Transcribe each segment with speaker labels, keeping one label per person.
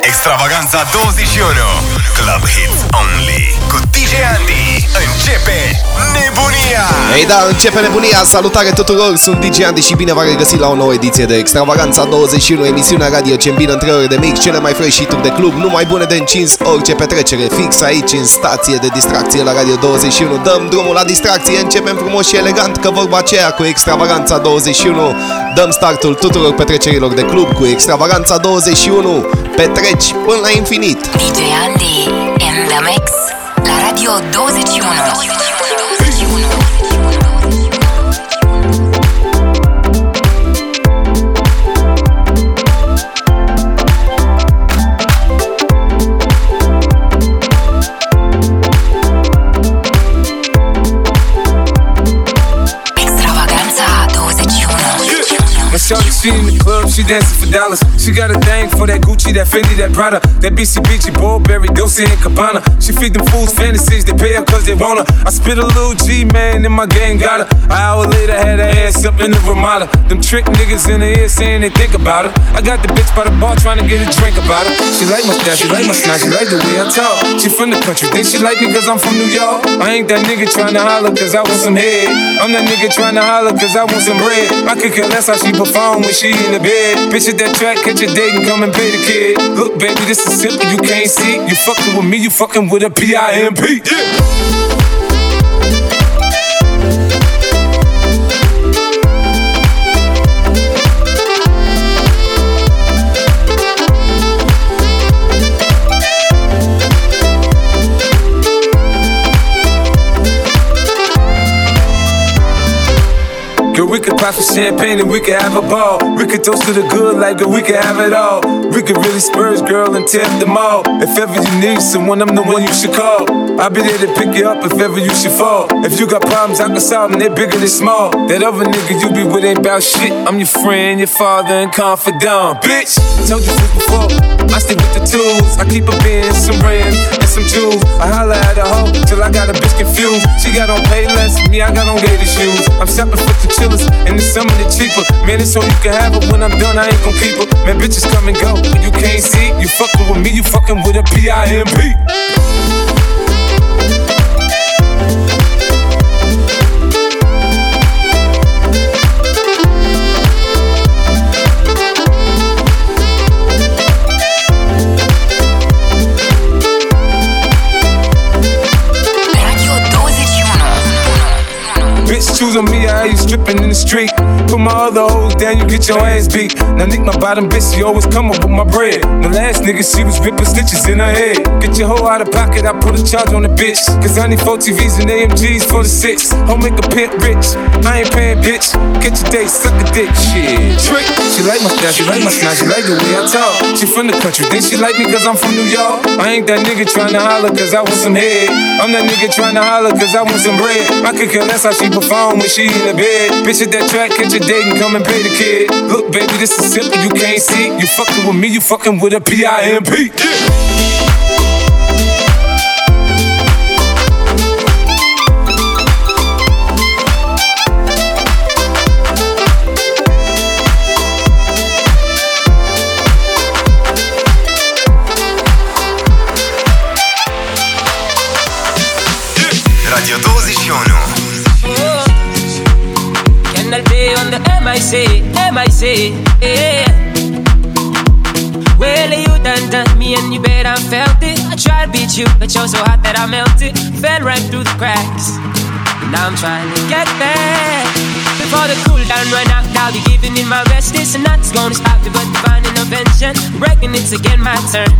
Speaker 1: Extravaganța 21 Club Hits Only. Cu DJ Andy Începe nebunia.
Speaker 2: Ei da, începe nebunia. Salutare tuturor, sunt DJ Andy și bine v-am regăsit la o nouă ediție de Extravaganța 21 Emisiunea radio ce îmbină între ore de mix Cele mai fresh hituri de club Numai bune de încins orice petrecere. Fix aici în stație de distracție la Radio 21 Dăm drumul la distracție Începem frumos și elegant Că vorba aceea cu Extravaganța 21 Dăm startul tuturor petrecerilor de club Cu Extravaganța 21 Petreci până la infinit.
Speaker 3: DJ Andy. in the mix la Radio 21. Extravaganza 21.
Speaker 4: My shorty, she in the club, she dancing for dollars. She got a thing for that Gucci, that Fendi, that Prada, that BCBG, Burberry, Dolce and Gabbana. She feed them fools fantasies, they pay her cause they want her. I spit a little G, man, and my gang got her. An hour later, had her ass up in the Ramada. Them trick niggas in the ear saying they think about her. I got the bitch by the bar trying to get a drink about her. She like my style, she like my snap, she like the way I talk. She from the country, think she like me cause I'm from New York. I ain't that nigga trying to holler cause I want some head. I'm that nigga trying to holler cause I want some bread. I could care less how she perform when she in the bed. Bitch at that track, catch a date and come and pay the kid. Look, baby, this is simple, you can't see. You fucking with me, you fucking with a P-I-M-P. Yeah. We could pop some champagne and we could have a ball. We could toast to the good like we could have it all. We could really spurge, girl, and tear up the mall. If ever you need someone, I'm the one you should call. I'll be there to pick you up if ever you should fall. If you got problems, I can solve them, they're bigger than small. That other nigga you be with ain't about shit. I'm your friend, your father, and confidant. Bitch, I told you this before. I stick with the tools. I keep a bin, some rims, and some jewels. I holla at a hoe till I got a bitch confused. She got on pay less, me, I got on gator shoes. I'm shopping for the chillers, and the summer the cheaper. Man, it's so you can have it when I'm done, I ain't gon' keep her. Man, bitches come and go, you can't see. You fucking with me, you fucking with a P-I-M-P.
Speaker 3: Radio 21.
Speaker 4: Bitch, choose on me, I ain't stripping in the street. Put my other hoes down, you get your ass beat. Now, Nick, my bottom bitch, she always come up with my bread. The last nigga, she was ripping stitches in her head. Get your hoe out of pocket, I put a charge on the bitch. Cause I need four TVs and AMGs for the six. Home make a pimp rich. I ain't paying, bitch. Get your day, suck a dick, shit. Trick. She like my style, she like my snap, she like the way I talk. She from the country, then she like me cause I'm from New York. I ain't that nigga trying to holler cause I want some head. I'm that nigga trying to holler cause I want some bread. I could care less how she perform when she in the bed. Bitch at that track, catch date and come and pay the kid. Look, baby, this is simple, you can't see. You fucking with me, you fucking with a P-I-M-P. Yeah.
Speaker 5: On the MIC, MIC, yeah. Well, you done done me and you bet I felt it. I tried to beat you, but you're so hot that I melted. Fell right through the cracks. Now I'm trying to get back. Before the cool down run out, I'll be giving in my best. This and that's gonna stop me, but divine intervention. Reckon it's again my turn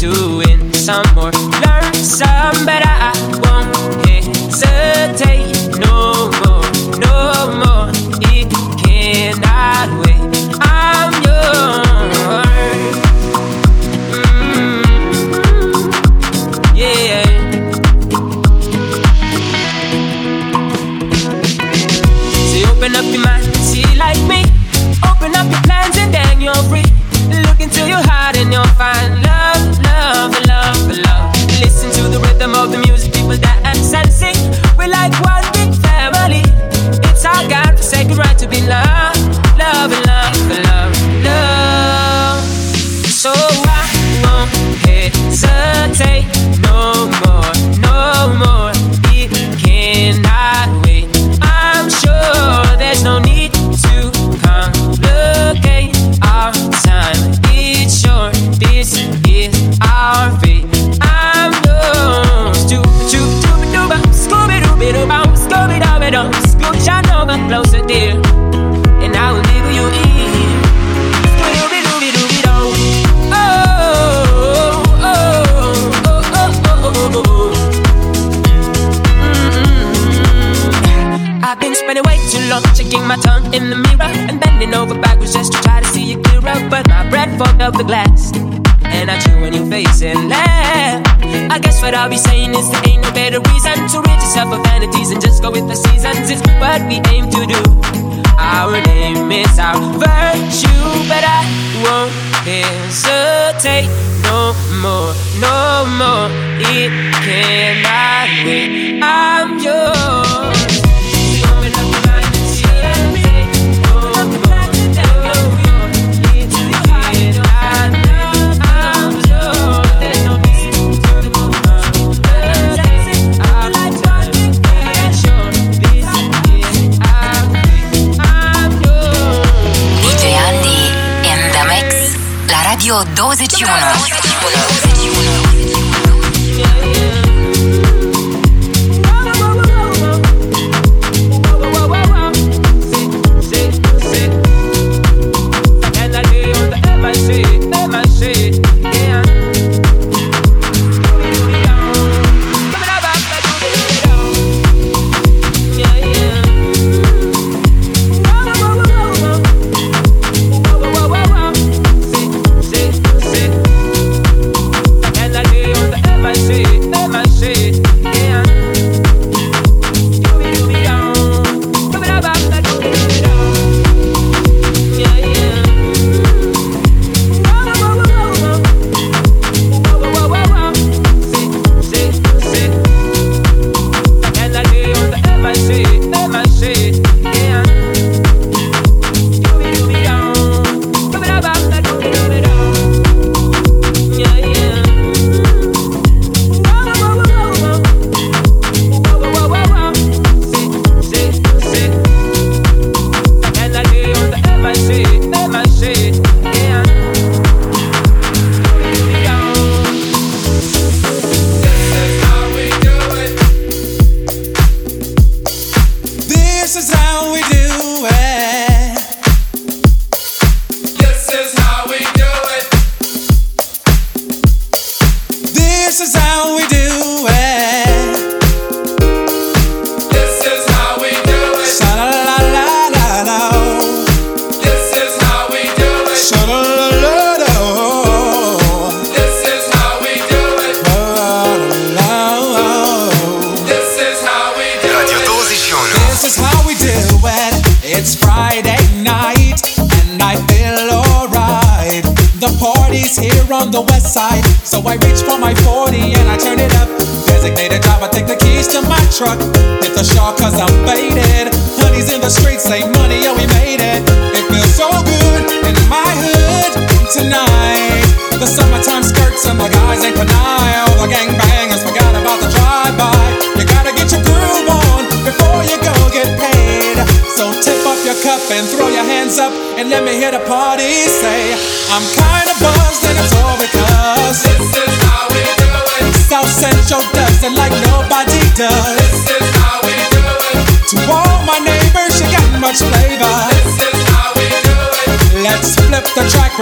Speaker 5: to win some more. Learn some, but I won't hesitate no more, no more. It cannot wait. I'm yours. Mm, yeah. See, open up your mind, see like me. Open up your plans and then you're free. Look into your heart and you'll find closer, dear, and I will nibble you in. I've been spending way too long checking my tongue in the mirror and bending over backwards just to try to see you clearer, but my breath fogged
Speaker 3: up the glass, and I chew on your face and laugh. I guess what I'll be saying is there ain't no better reason to rid yourself of vanities and just go with the seasons. It's what we aim to do. Our name is our virtue, but I won't hesitate no more, no more. It cannot wait. I'm yours.
Speaker 6: 21.
Speaker 5: 21.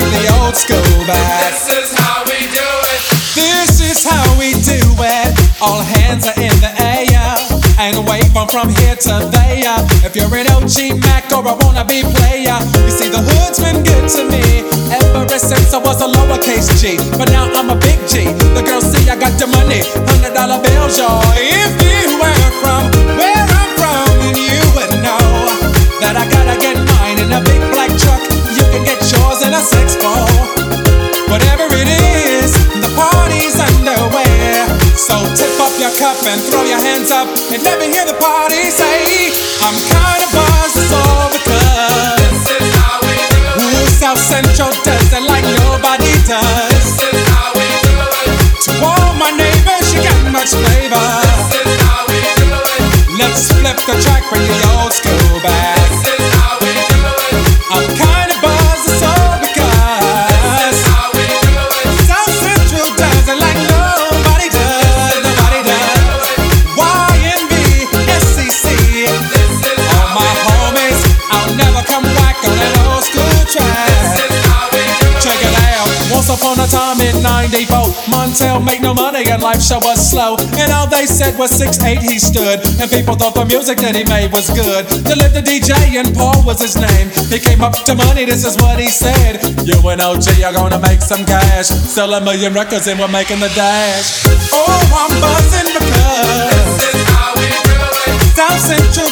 Speaker 7: The the old school back.
Speaker 8: This is how we do it.
Speaker 7: This is how we do it. All hands are in the air. And wave on from here to there. If you're an OG Mac or a wannabe player, you see the hood's been good to me ever since I was a lowercase G. But now I'm a big G. The girls see I got the money, hundred dollar bills, y'all. If and throw your hands up and let me hear the party say, I'm kinda buzzed, it's all because
Speaker 8: This is how we do it.
Speaker 7: Ooh, South Central does it like nobody does.
Speaker 8: This is how we do it.
Speaker 7: To all my neighbors, you got much flavor.
Speaker 8: This is how we do it.
Speaker 7: Let's flip the track, bring the old school back. Time in 94, Montell made no money and life show was slow. And all they said was 6'8 he stood. And people thought the music that he made was good. They lived the DJ and Paul was his name. He came up to money, this is what he said. You and OG are gonna make some cash. Sell a million records and we're making the dash. Oh, I'm buzzing because this is how we do it. South Central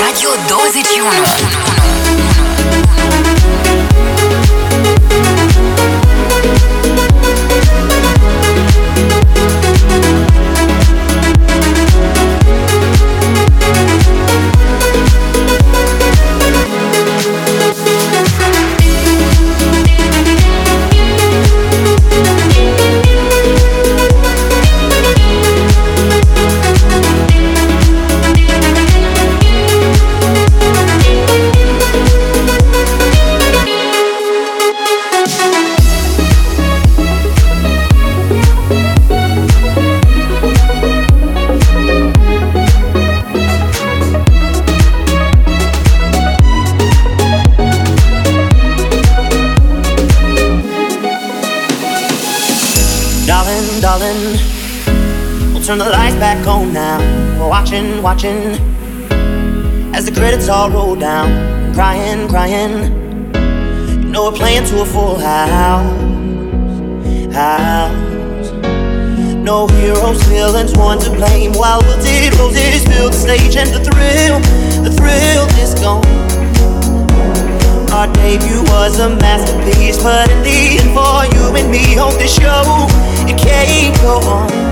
Speaker 9: Radio 21
Speaker 10: watching, watching as the credits all roll down, crying, crying. You know we're playing to a full house, house. No heroes, villains, one to blame. While wilted roses fill the stage, and the thrill, the thrill is gone. Our debut was a masterpiece, but in the end, for you and me on this show, it can't go on.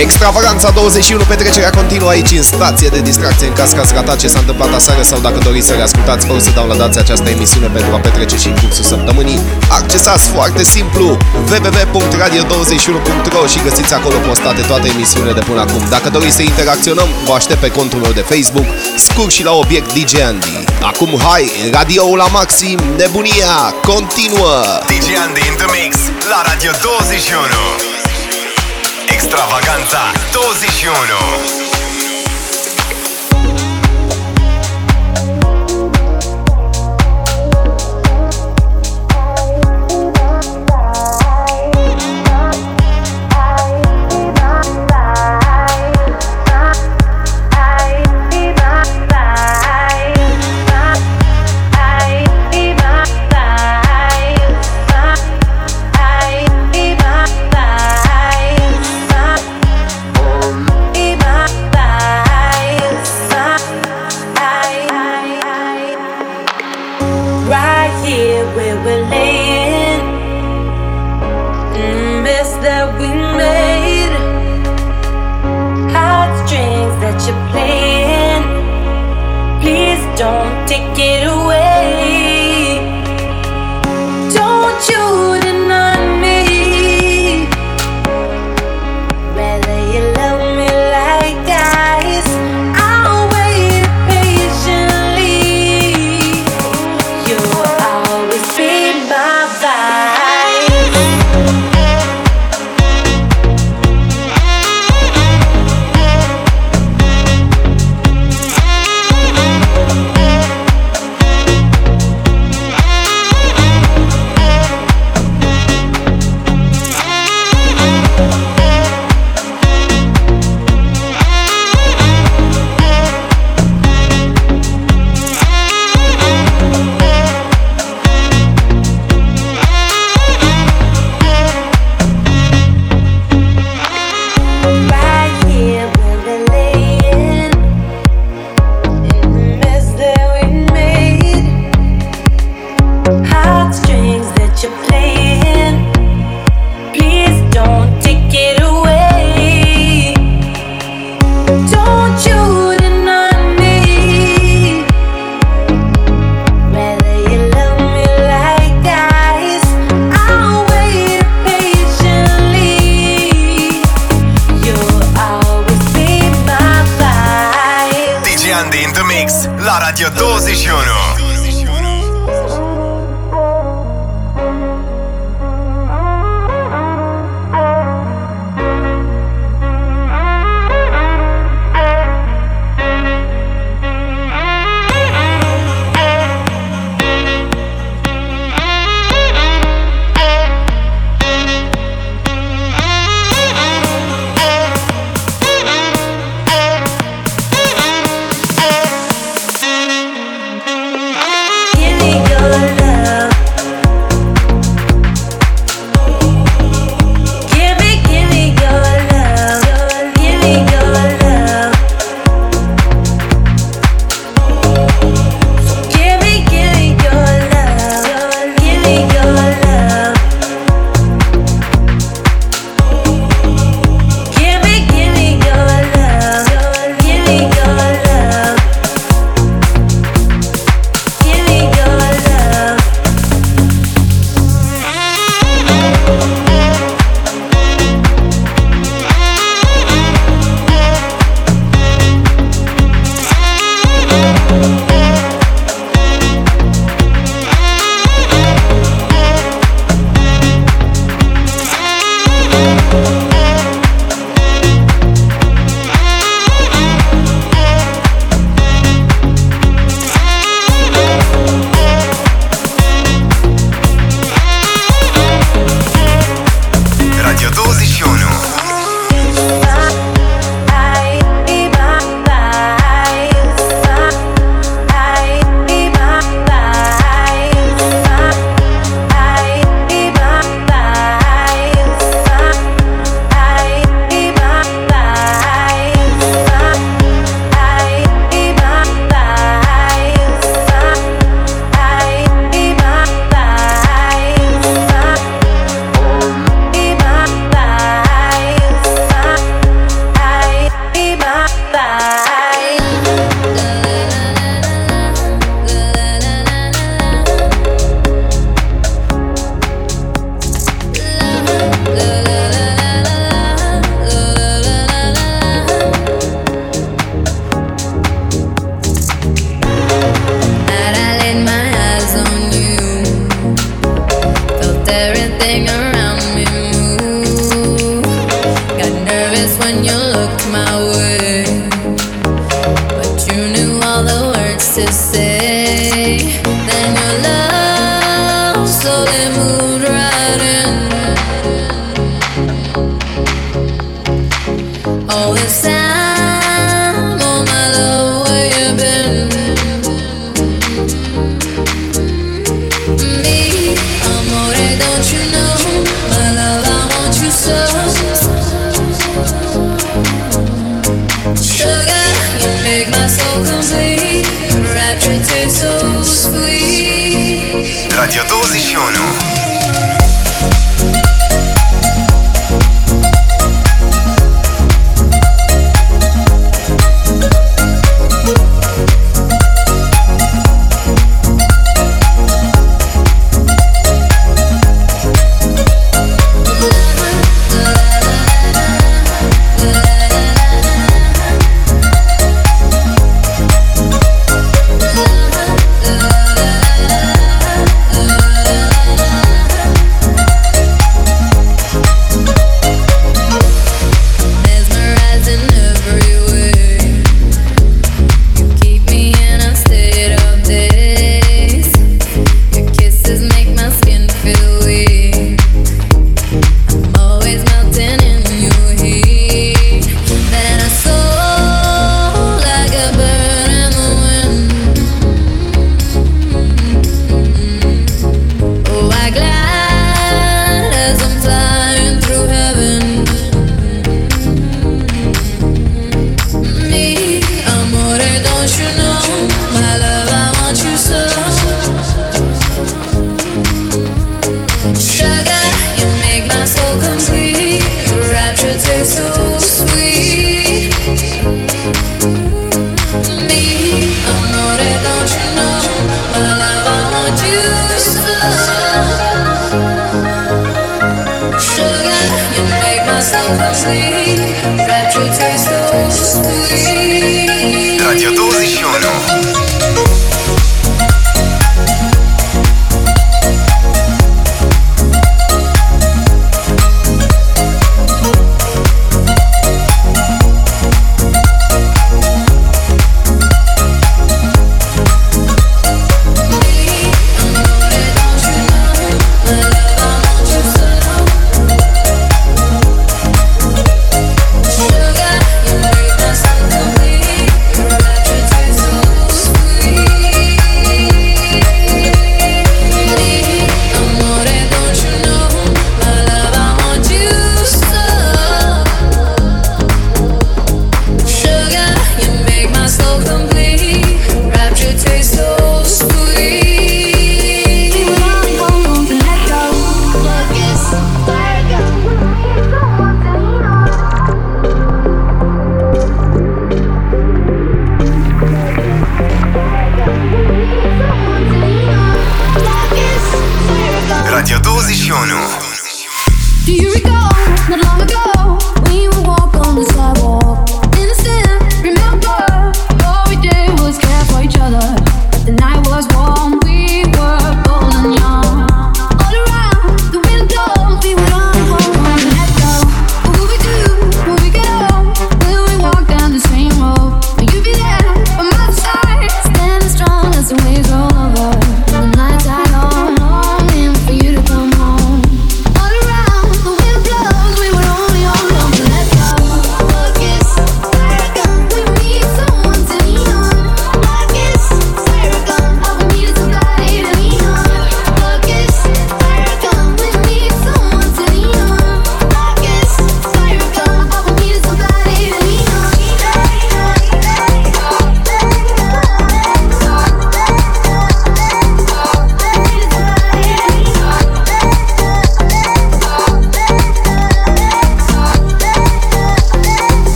Speaker 2: Extravaganța 21, petrecerea continuă aici în stație de distracție în caz că ați ratat ce s-a întâmplat aseară sau dacă doriți să reascultați, ori să downloadați această emisiune pentru a petrece și în cursul săptămânii. Accesați foarte simplu www.radio21.ro și găsiți acolo postate toate emisiunile de până acum. Dacă doriți să interacționăm, vă aștept pe contul meu de Facebook, scurt și la obiect DJ Andy. Acum hai, radio la maxim, nebunia, continuă!
Speaker 9: DJ Andy in the mix la Radio 21 Extravaganza 21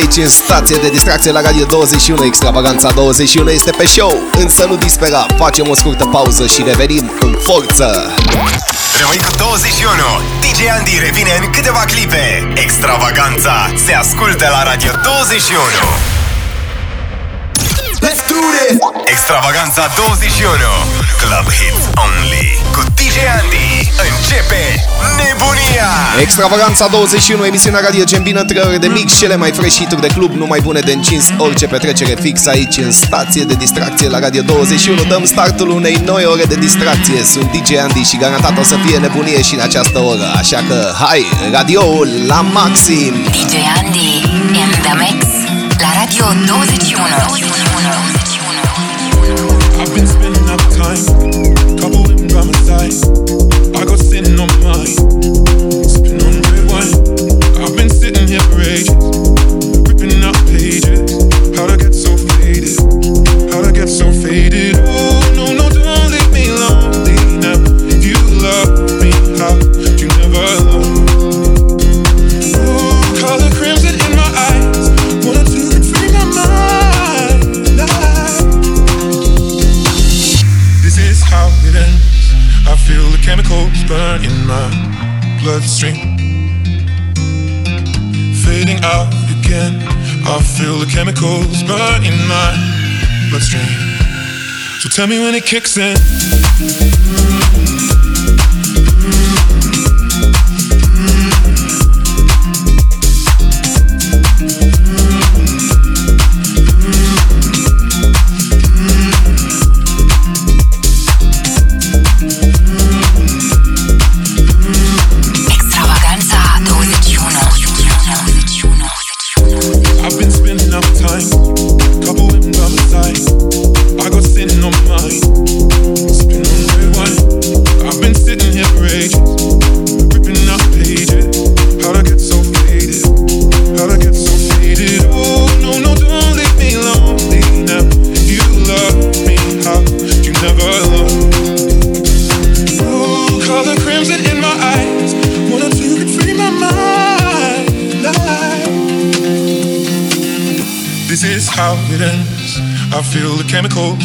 Speaker 2: aici în stație de distracție la Radio 21 Extravaganța 21 este pe show. Însă nu dispera, facem o scurtă pauză și revenim în forță.
Speaker 1: Rămâi cu 21 DJ Andy revine în câteva clipe. Extravaganța se ascultă la Radio 21
Speaker 2: Let's do this!
Speaker 1: Extravaganța 21 Club Hits Only Cu DJ Andy Începe nebunia
Speaker 2: Extravaganța 21, emisiunea radio ce îmbină 3 ore de mix, cele mai fresh hituri de club, numai bune de încins, orice petrecere fix aici în stație de distracție la Radio 21. Dăm startul unei noi ore de distracție. Sunt DJ Andy și garantat o să fie nebunie și în această oră. Așa că, hai, radio la maxim!
Speaker 3: DJ Andy in the mix la Radio 21. 21.
Speaker 11: I've been spending chemicals burn in my bloodstream. So tell me when it kicks in.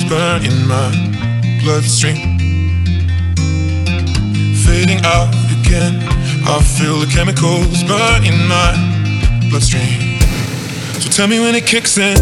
Speaker 11: Burn in my bloodstream. Fading out again. I feel the chemicals burn in my bloodstream. So tell me when it kicks in.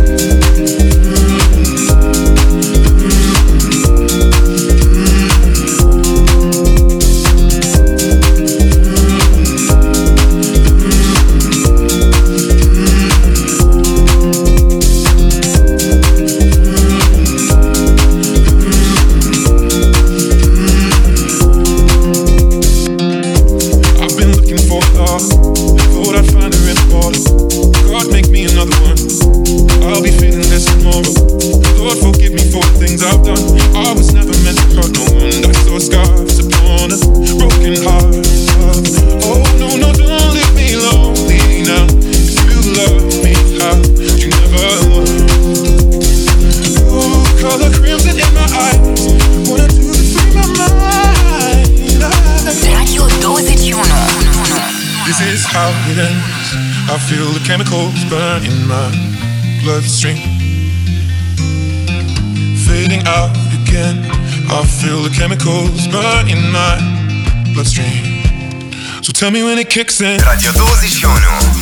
Speaker 12: I feel the chemicals burn in my bloodstream. Fading out again. I feel the chemicals burn in my bloodstream. So tell me when it kicks
Speaker 13: in.
Speaker 9: Radio 21.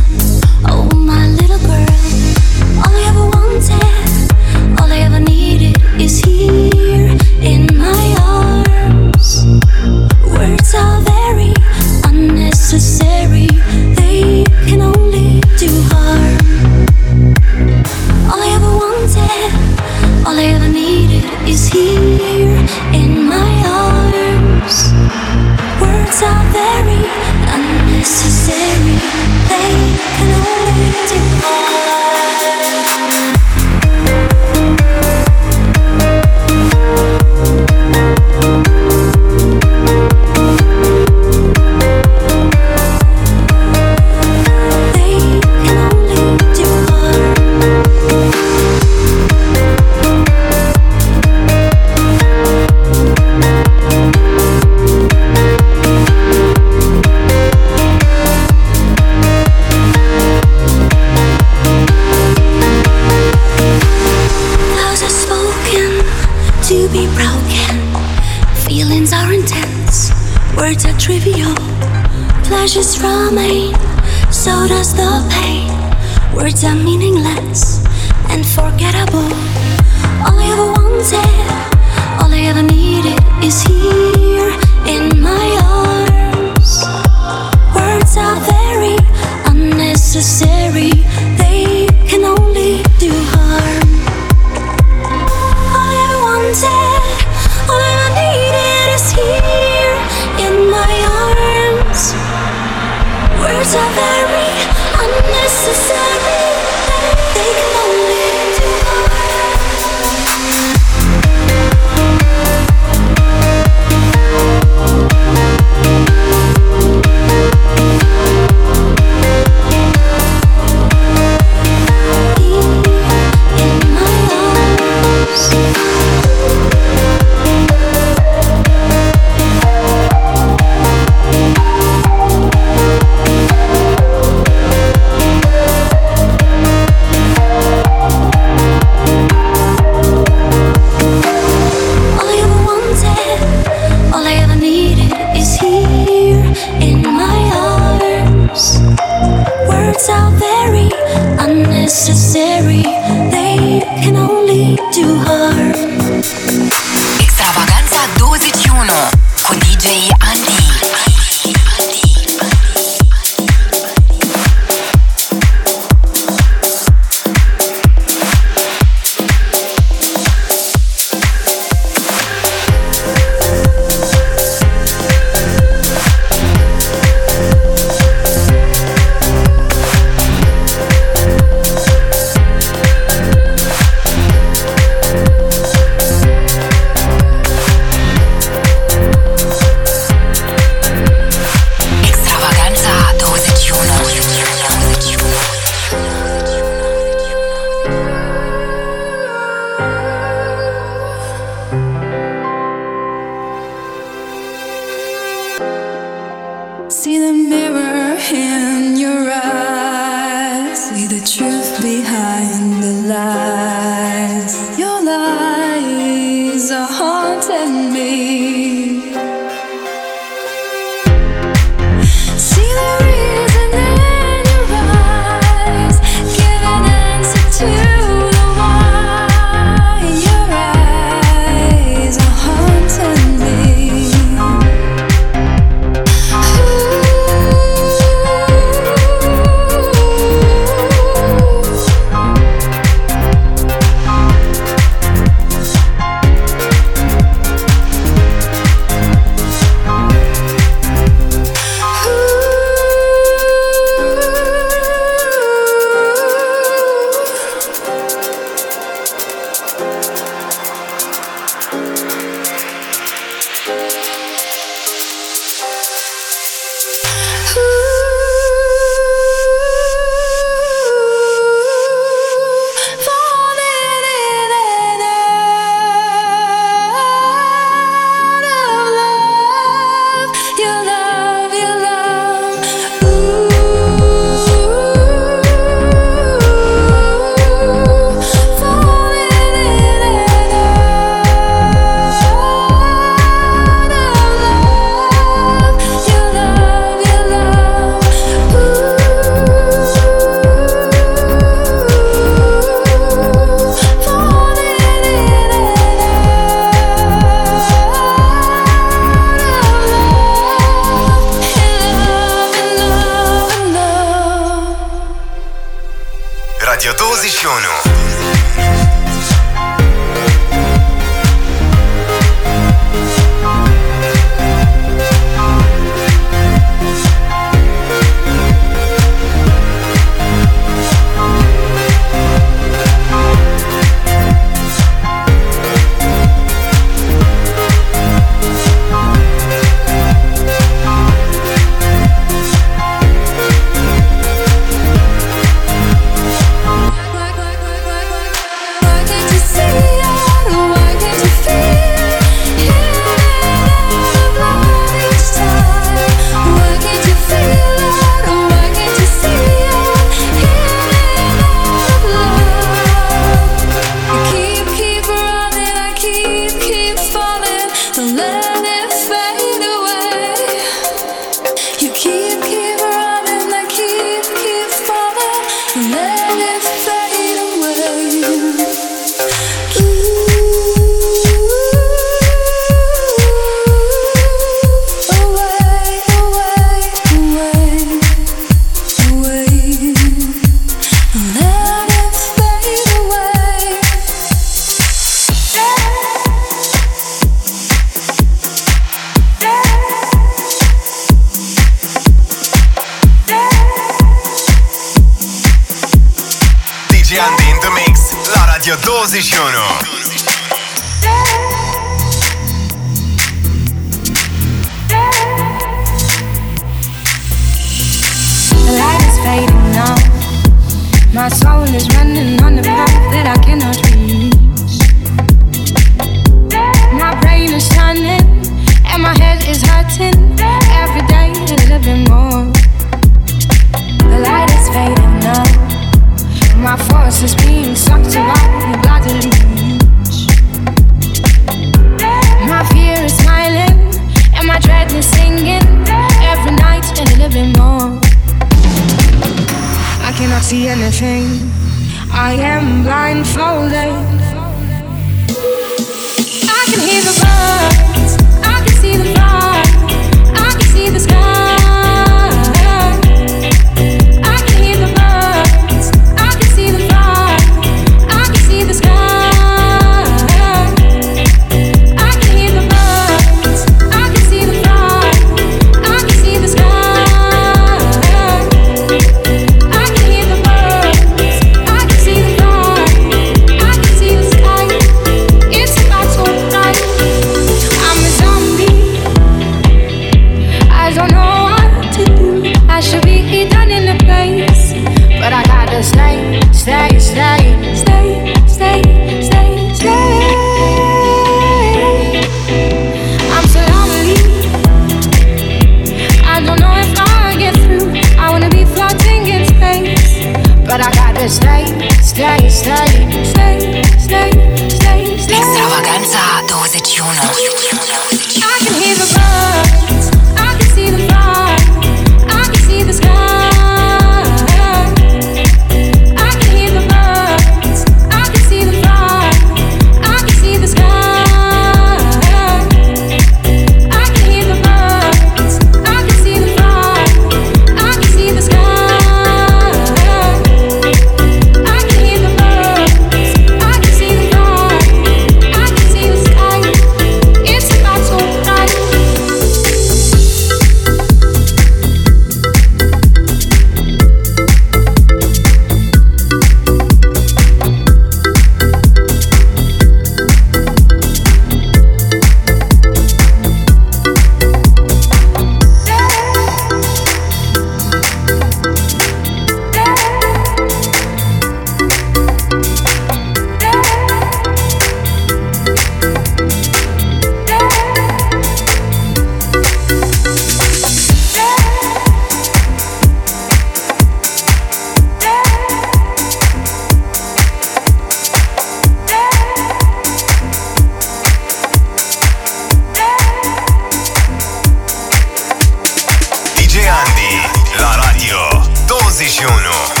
Speaker 9: Andy, la radio 21.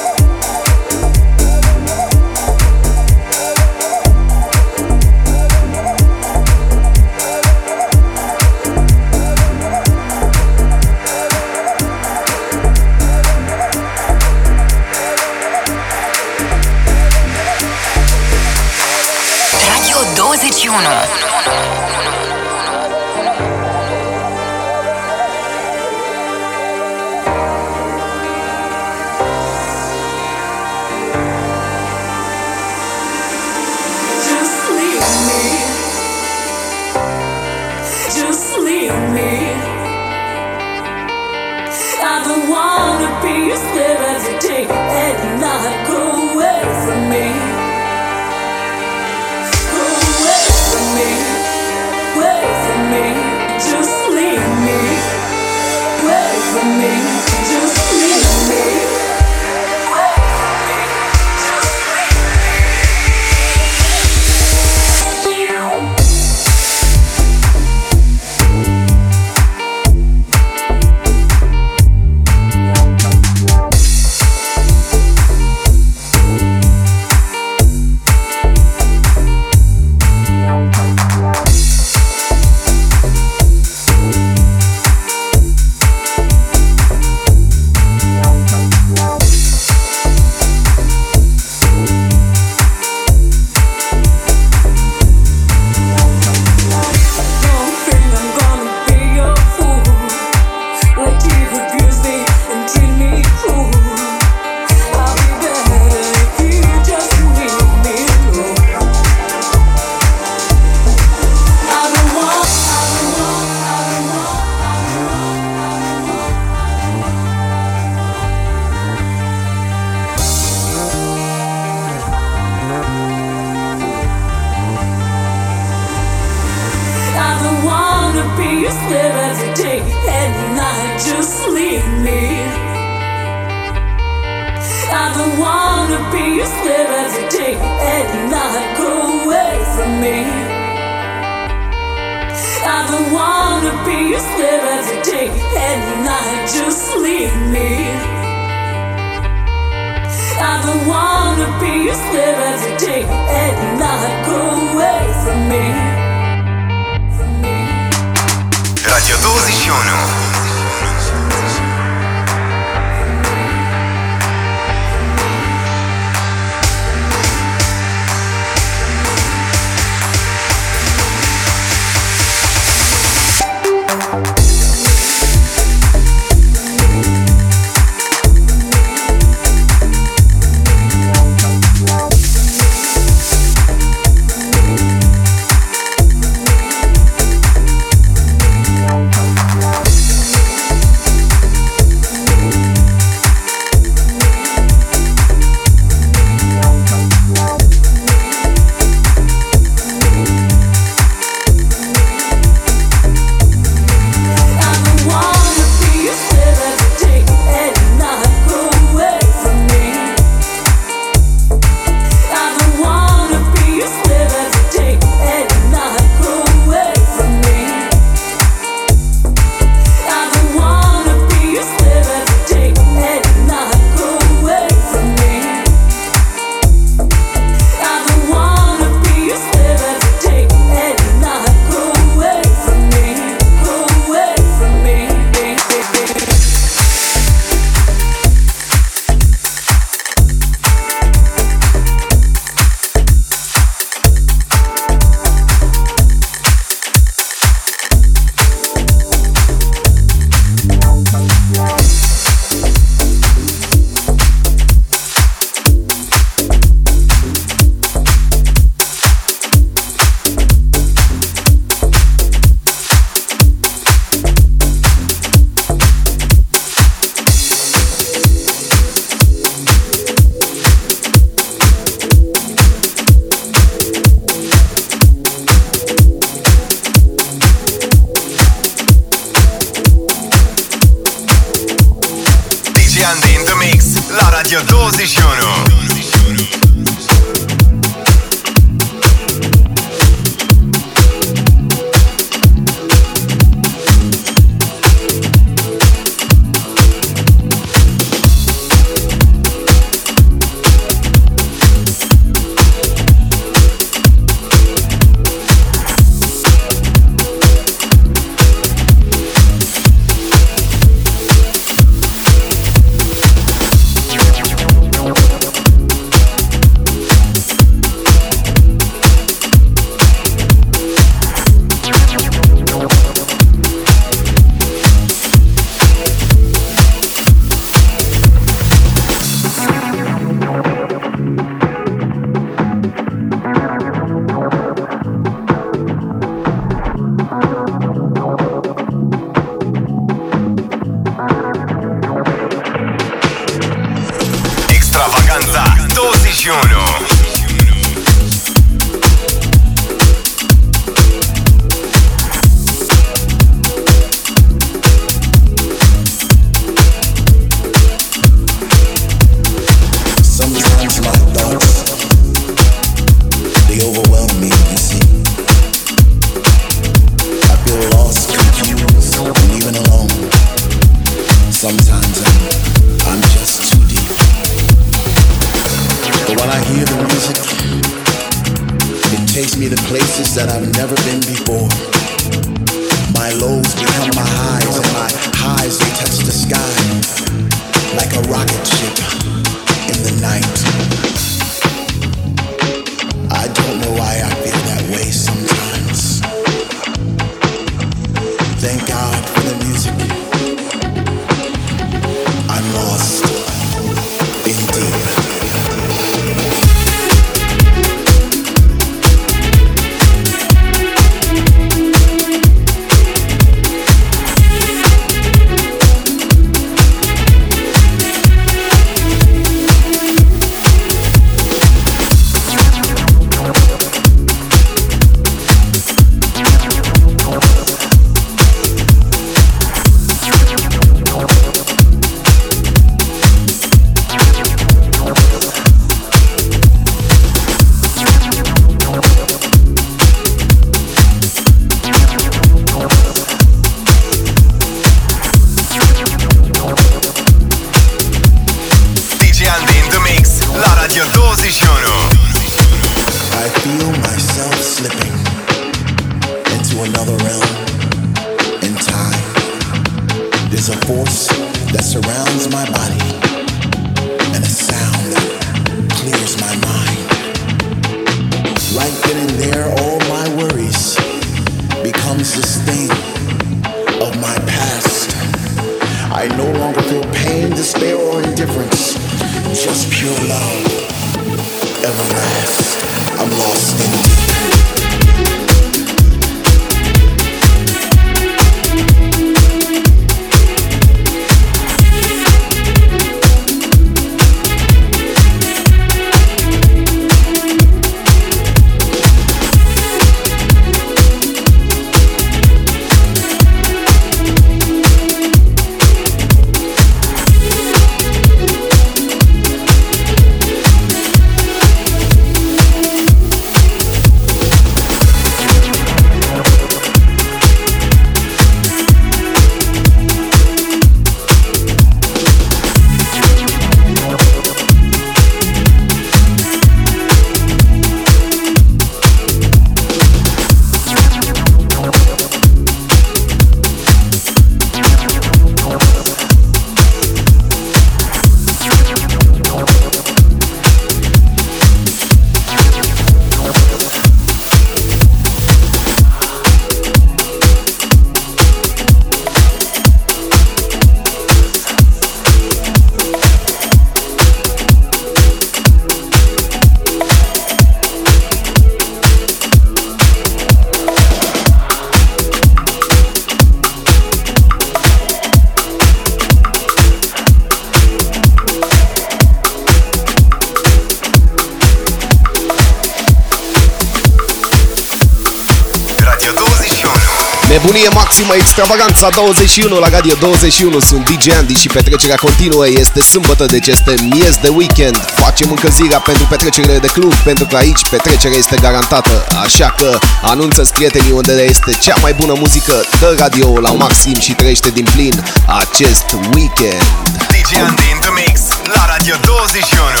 Speaker 2: Extravaganța 21 la Radio 21 Sunt DJ Andy și petrecerea continuă. Este sâmbătă, deci este miez de weekend. Facem încălzirea pentru petrecerile de club Pentru că aici petrecerea este garantată. Așa că anunță-ți prietenii unde este cea mai bună muzică. Dă radio la maxim și trăiește din plin acest weekend.
Speaker 9: DJ Andy in the mix la Radio 21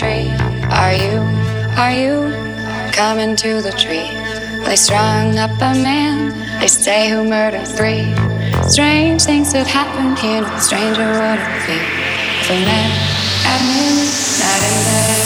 Speaker 13: tree. Are you, are you coming to the tree? They strung up a man, they say who murdered three. Strange things that happen here, no stranger would it be if we met at midnight in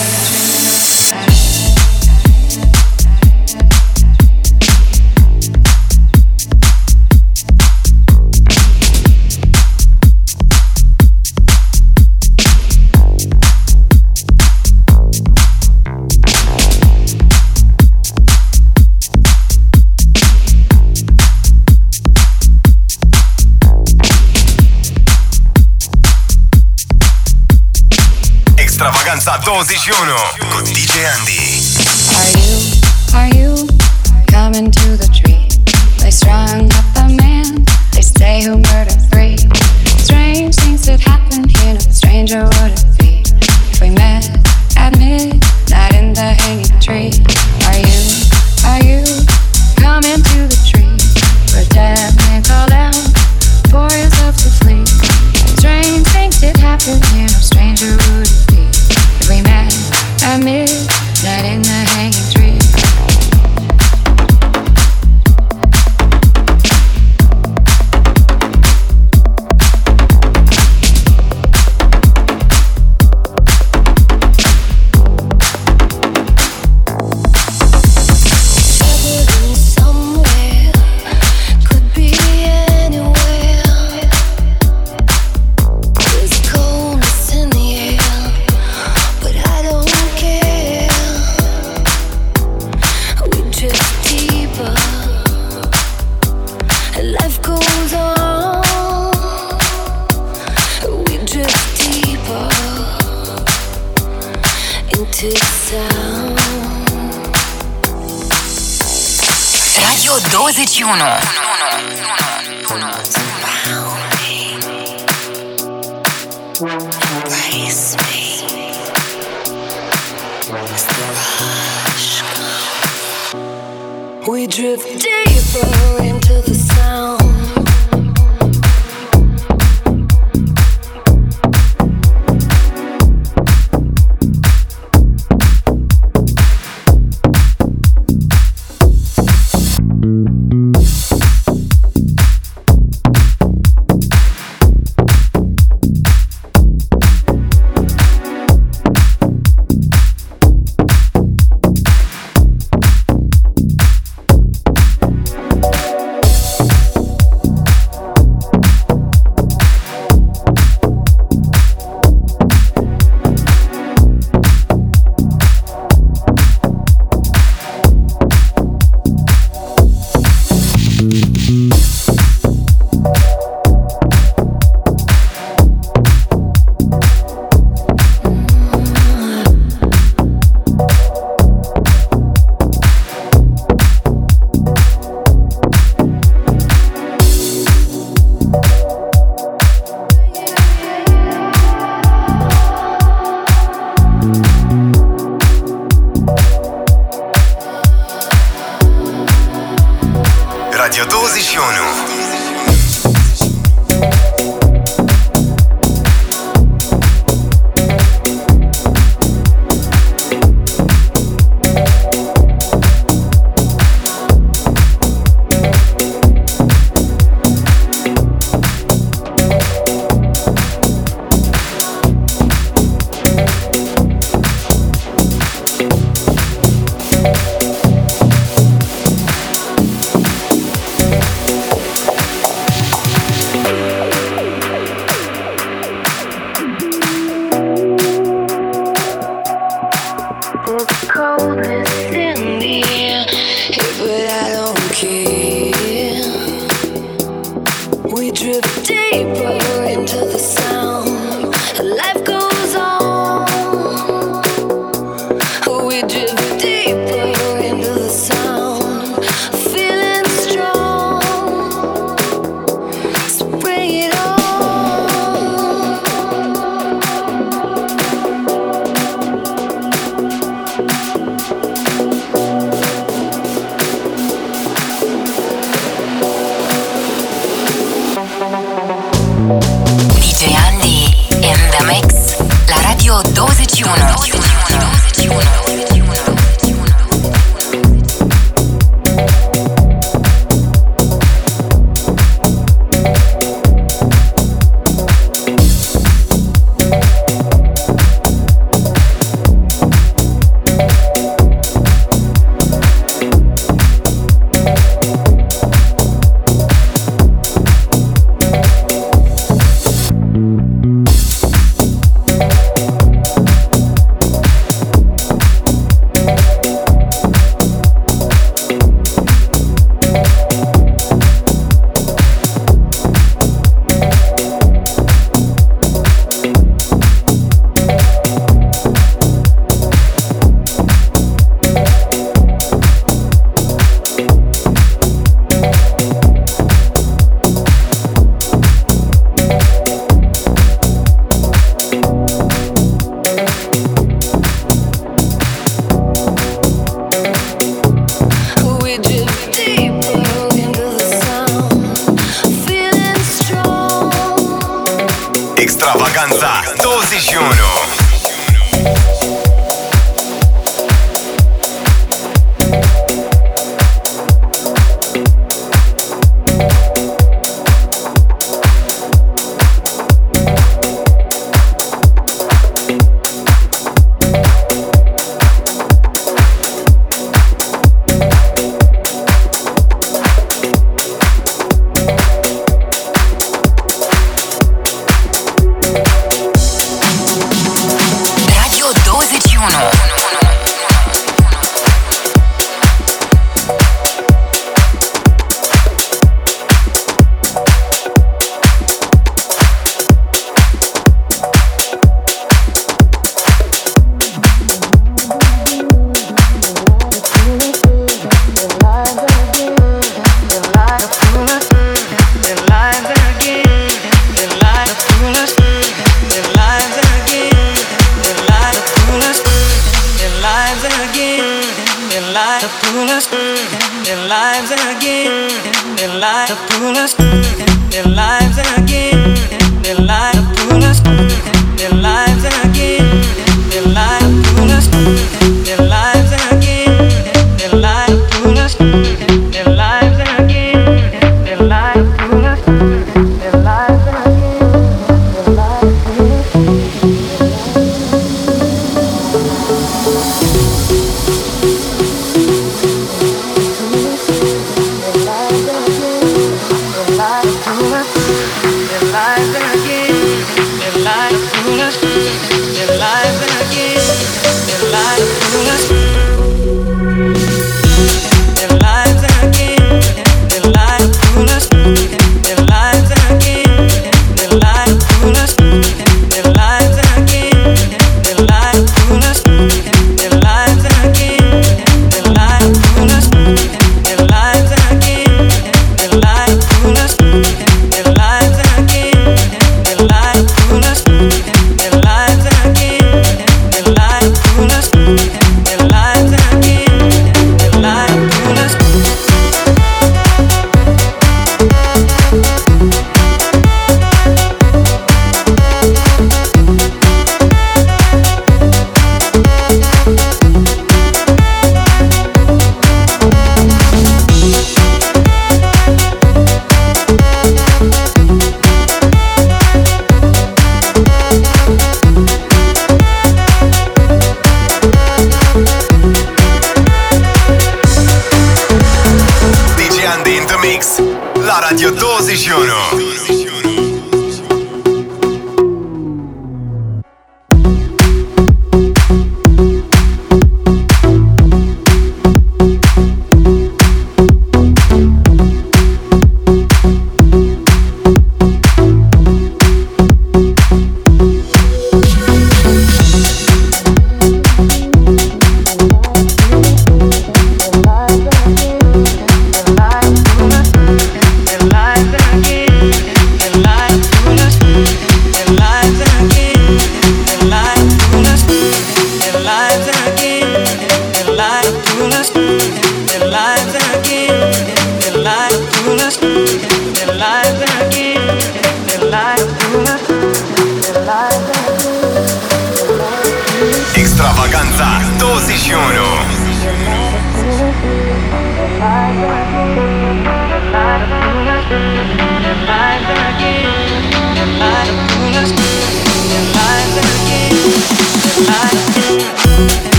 Speaker 13: Notición 1 con
Speaker 9: DJ Andy.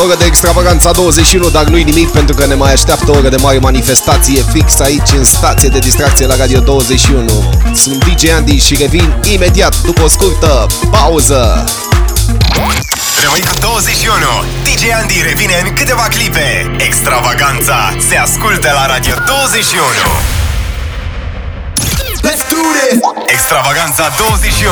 Speaker 2: O oră de extravaganța 21, dar nu-i nimic pentru că ne mai așteaptă o oră de mare manifestație fix aici în stație de distracție la Radio 21. Sunt DJ Andy și revin imediat după o scurtă pauză.
Speaker 1: Rămâi cu 21 DJ Andy revine în câteva clipe Extravaganța se ascultă la Radio 21
Speaker 14: Let's do this!
Speaker 1: Extravaganța 21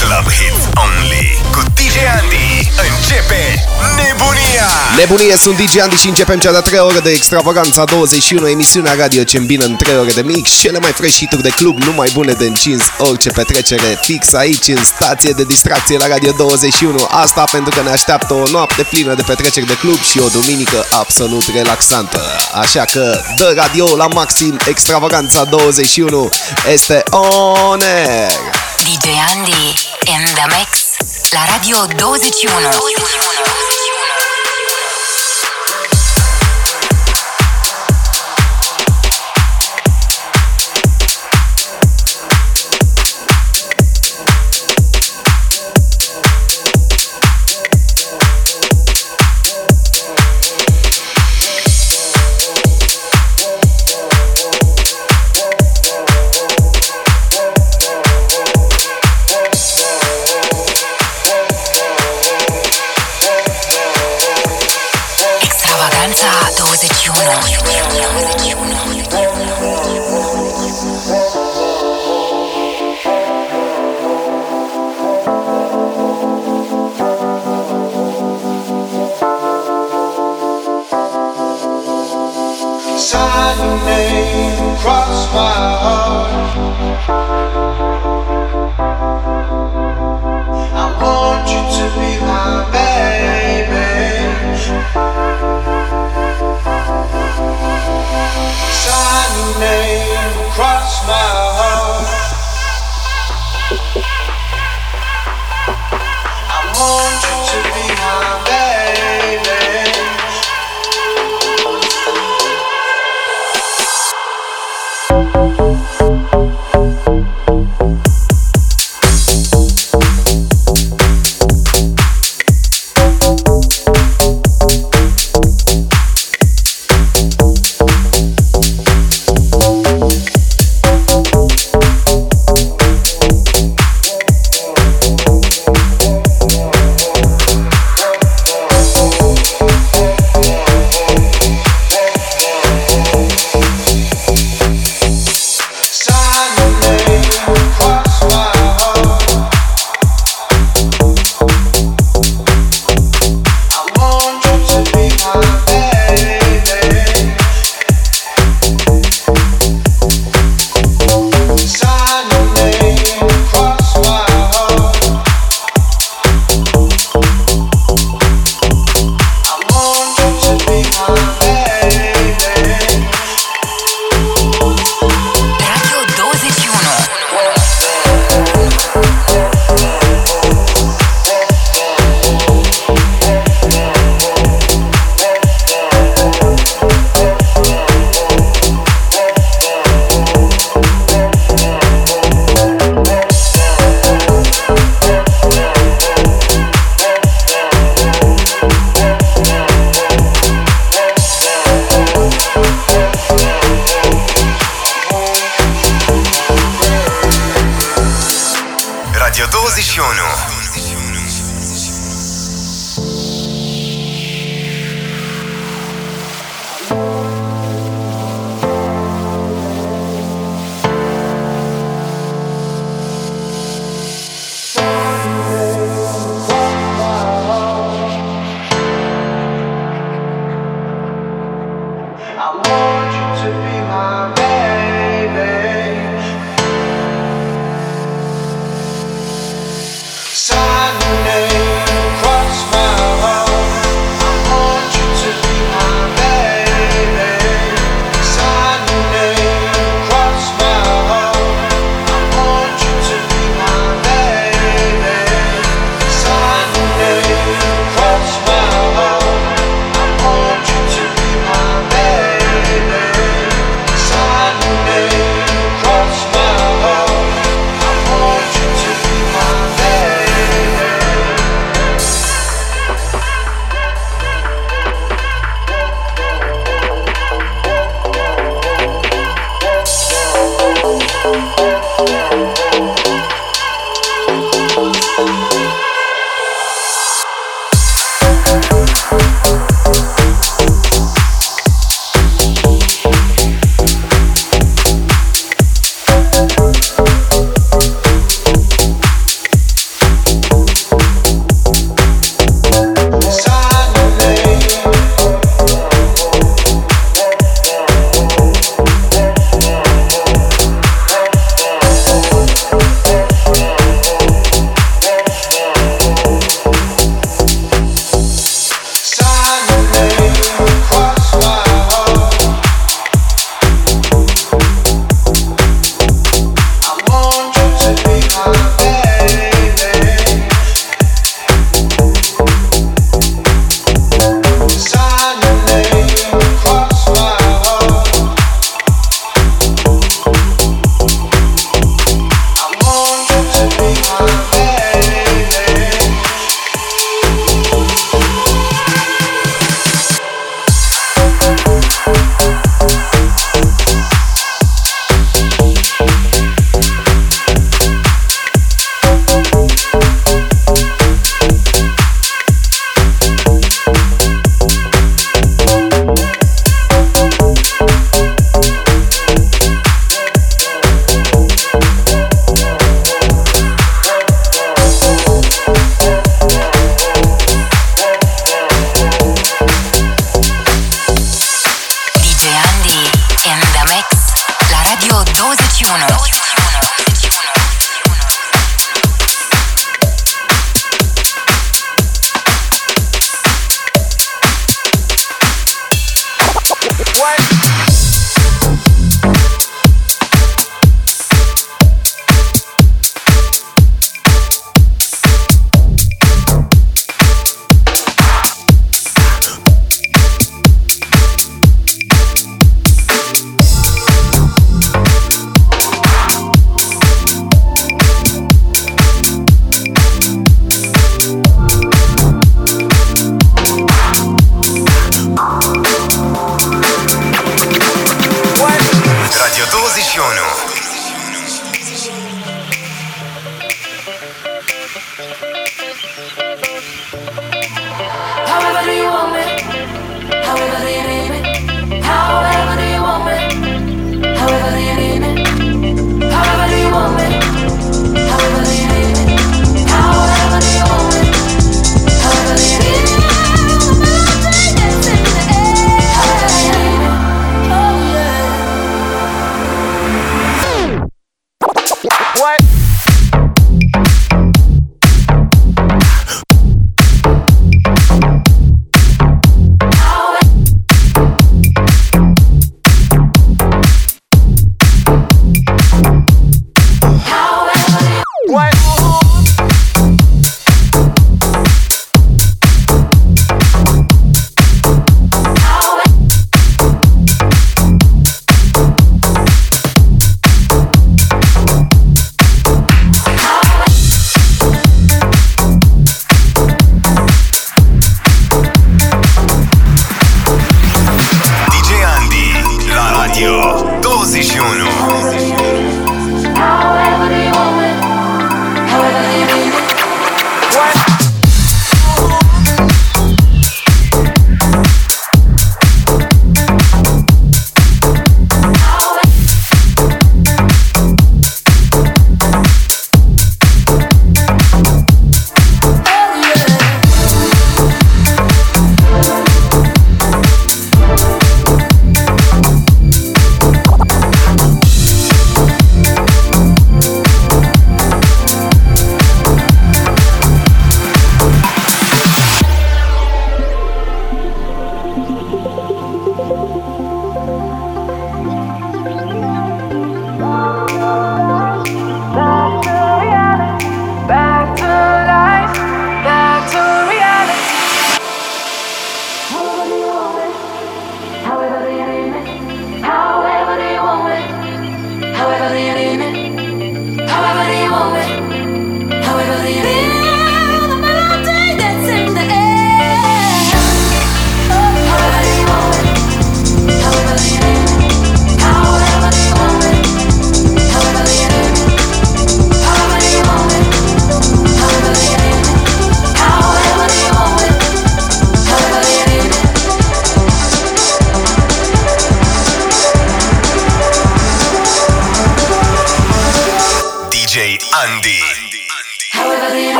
Speaker 1: Club Hits Only Cu DJ Andy Începe nebunia
Speaker 2: Nebunie, sunt DJ Andy și începem cea de-a treia oră de extravaganța 21, emisiunea radio ce îmbină în 3 ore de mix, cele mai fresh hituri de club, numai bune de încins, orice petrecere fix aici în stație de distracție la Radio 21. Asta pentru că ne așteaptă o noapte plină de petreceri de club și o duminică absolut relaxantă. Așa că dă radio la maxim, extravaganța 21 este on air.
Speaker 3: DJ Andy in the mix la Radio 21. Extravaganza 21.
Speaker 15: Sign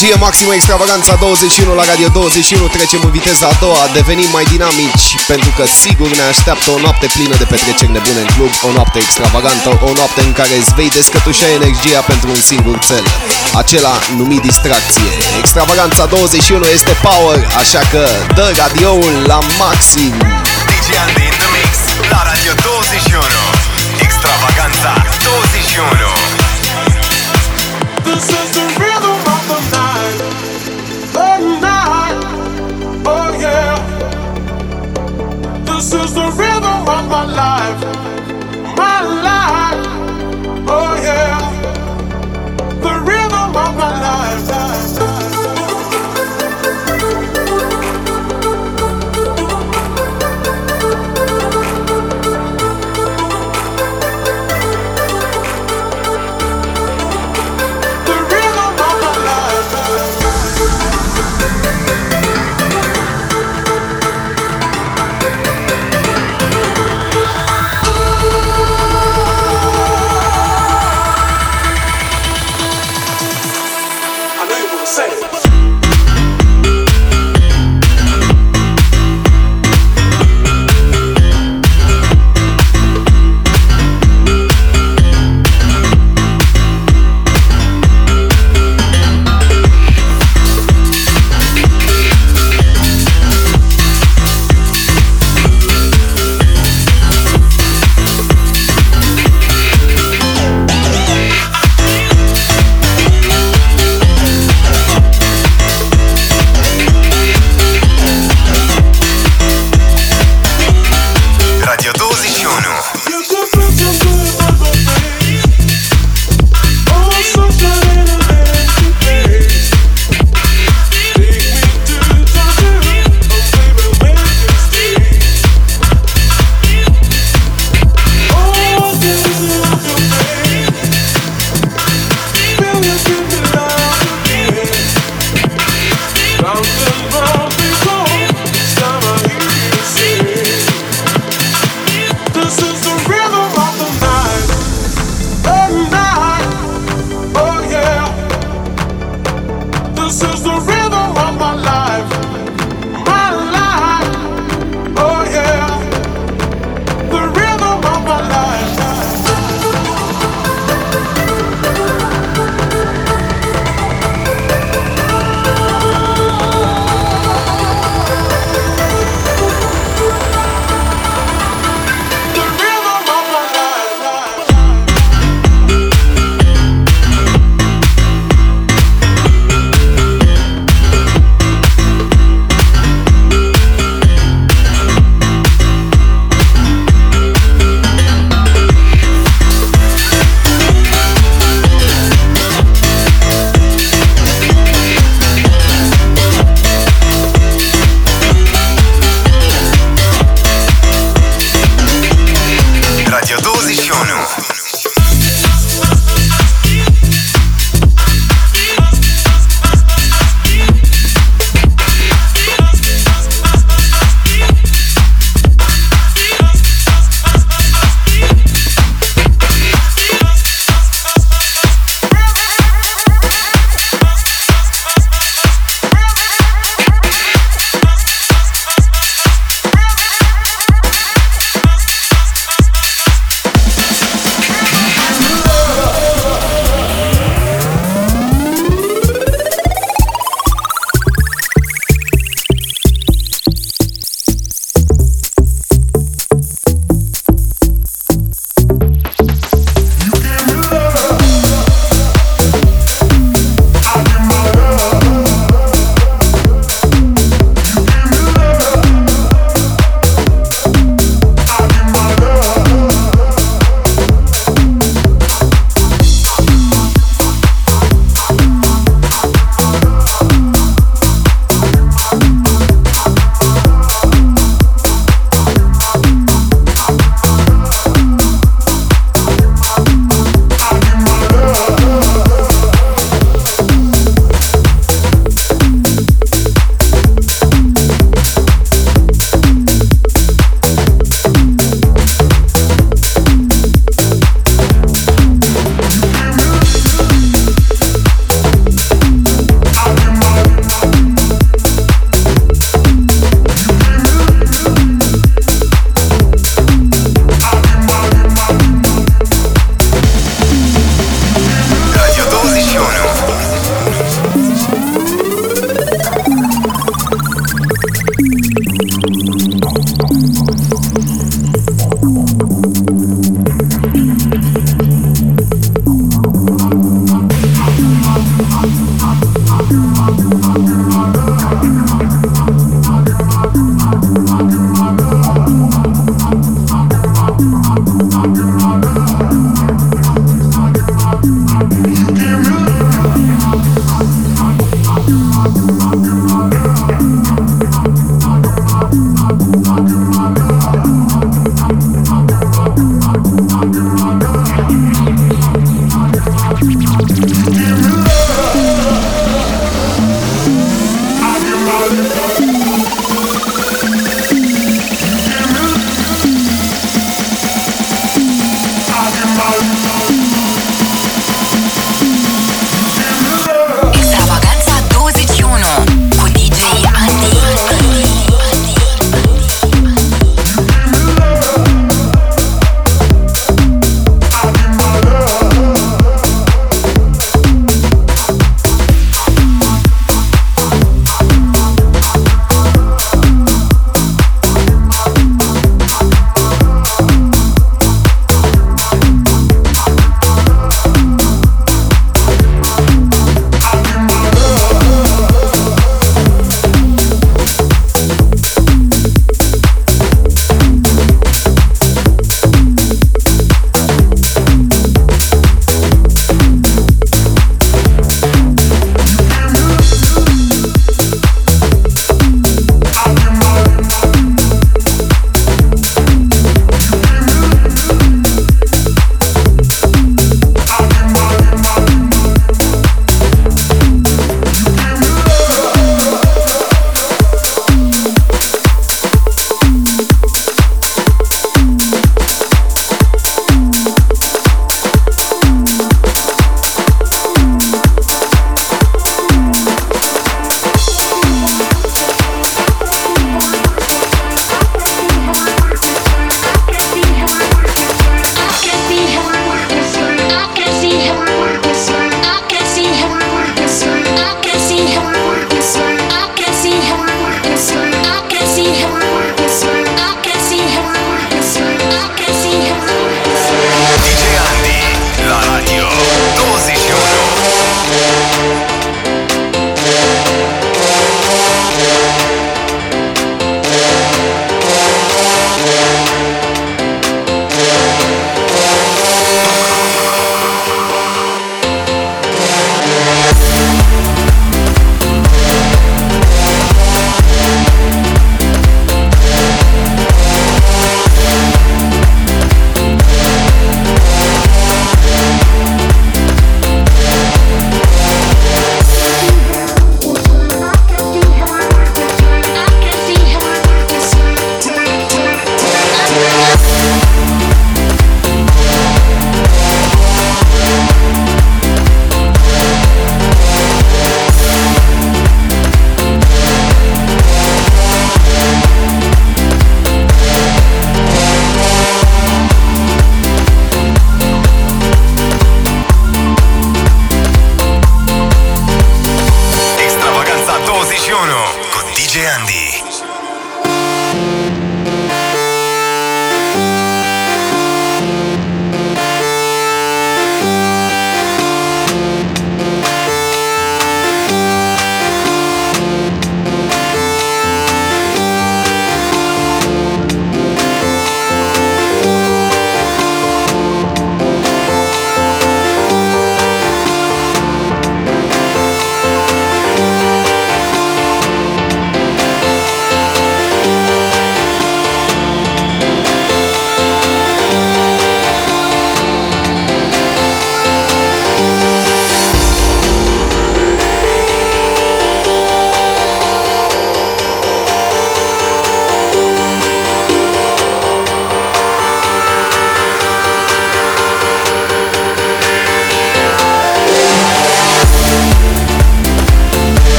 Speaker 2: energie maximă, extravaganța 21 la Radio 21, trecem în viteza a doua, devenim mai dinamici, pentru că sigur ne așteaptă o noapte plină de petreceri nebune în club, o noapte extravagantă, o noapte în care îți vei descătușa energia pentru un singur cel, acela numit distracție. Extravaganța 21 este power, așa că dă radioul la maxim.
Speaker 16: DJ Andy in the mix, la Radio 21, extravaganța 21.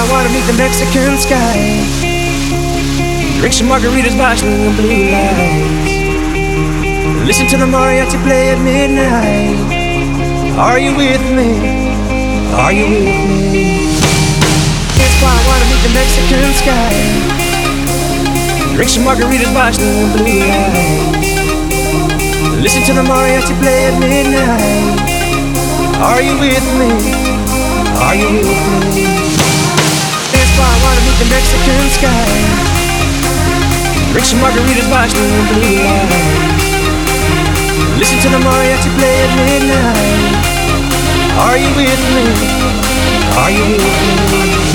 Speaker 15: Wanna by water beneath the Mexican sky. Drink some margaritas watching the blue lights. Listen to the mariachi play at midnight. Are you with me? Are you with me? Dance by water beneath the Mexican sky. Drink some margaritas watching the blue lights. Listen to the mariachi play at midnight. Are you with me? Are you with me? The Mexican sky. Drink some margaritas watching the blue lights. Listen to the mariachi play at midnight. Are you with me? Are you with me?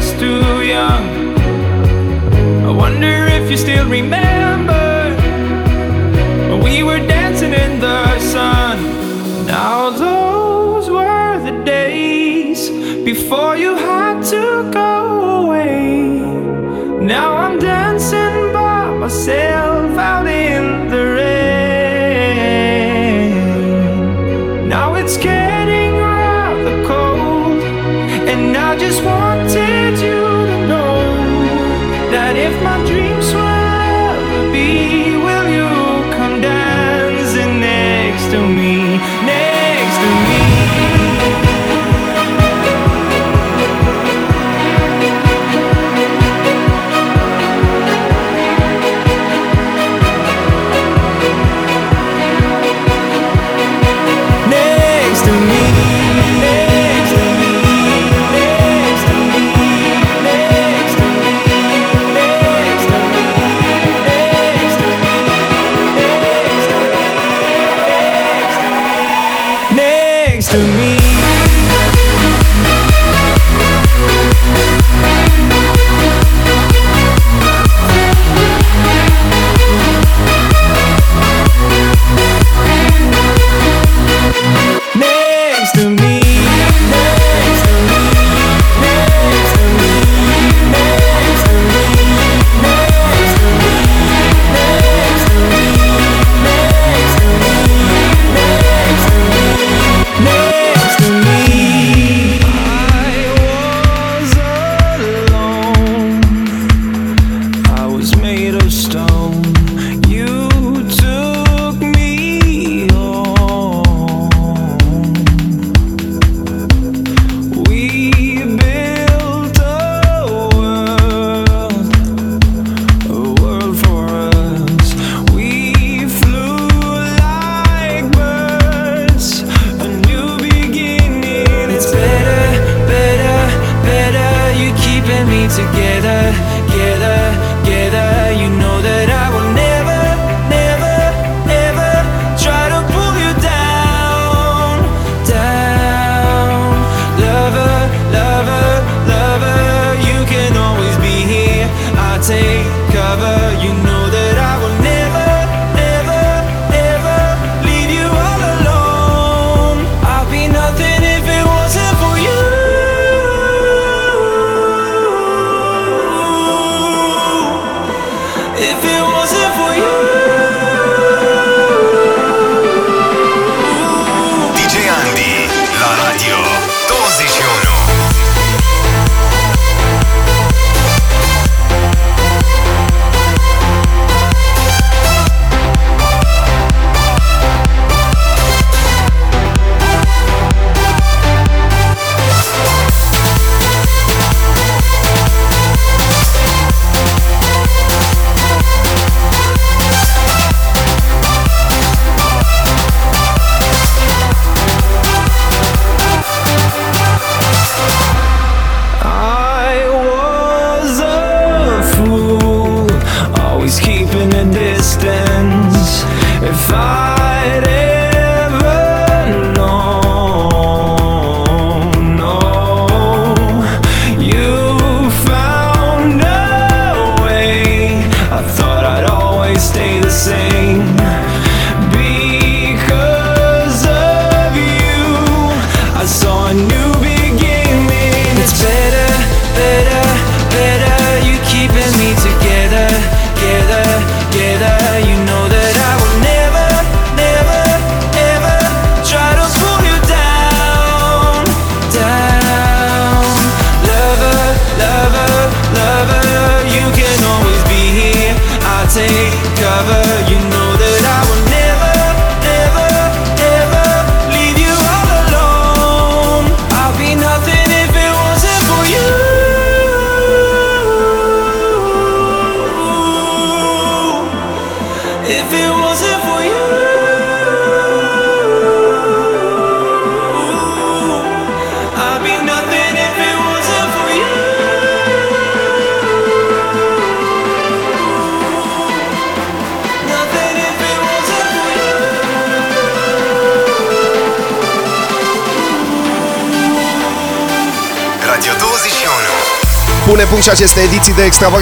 Speaker 17: was too young. I wonder if you still remember when we were dancing in the sun. Now those were the days before you had to go away. Now I'm dancing by myself out in the rain.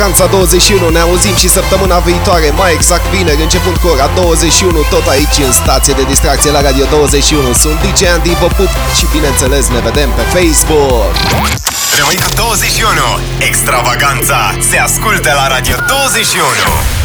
Speaker 2: De Extravaganța 21 Ne auzim și săptămâna viitoare Mai exact vineri, începând cu ora 21 Tot aici în stație de distracție la Radio 21 Sunt DJ Andy, vă pup și bineînțeles ne vedem pe Facebook
Speaker 1: Rămâi cu 21. Extravaganța se ascultă la Radio 21.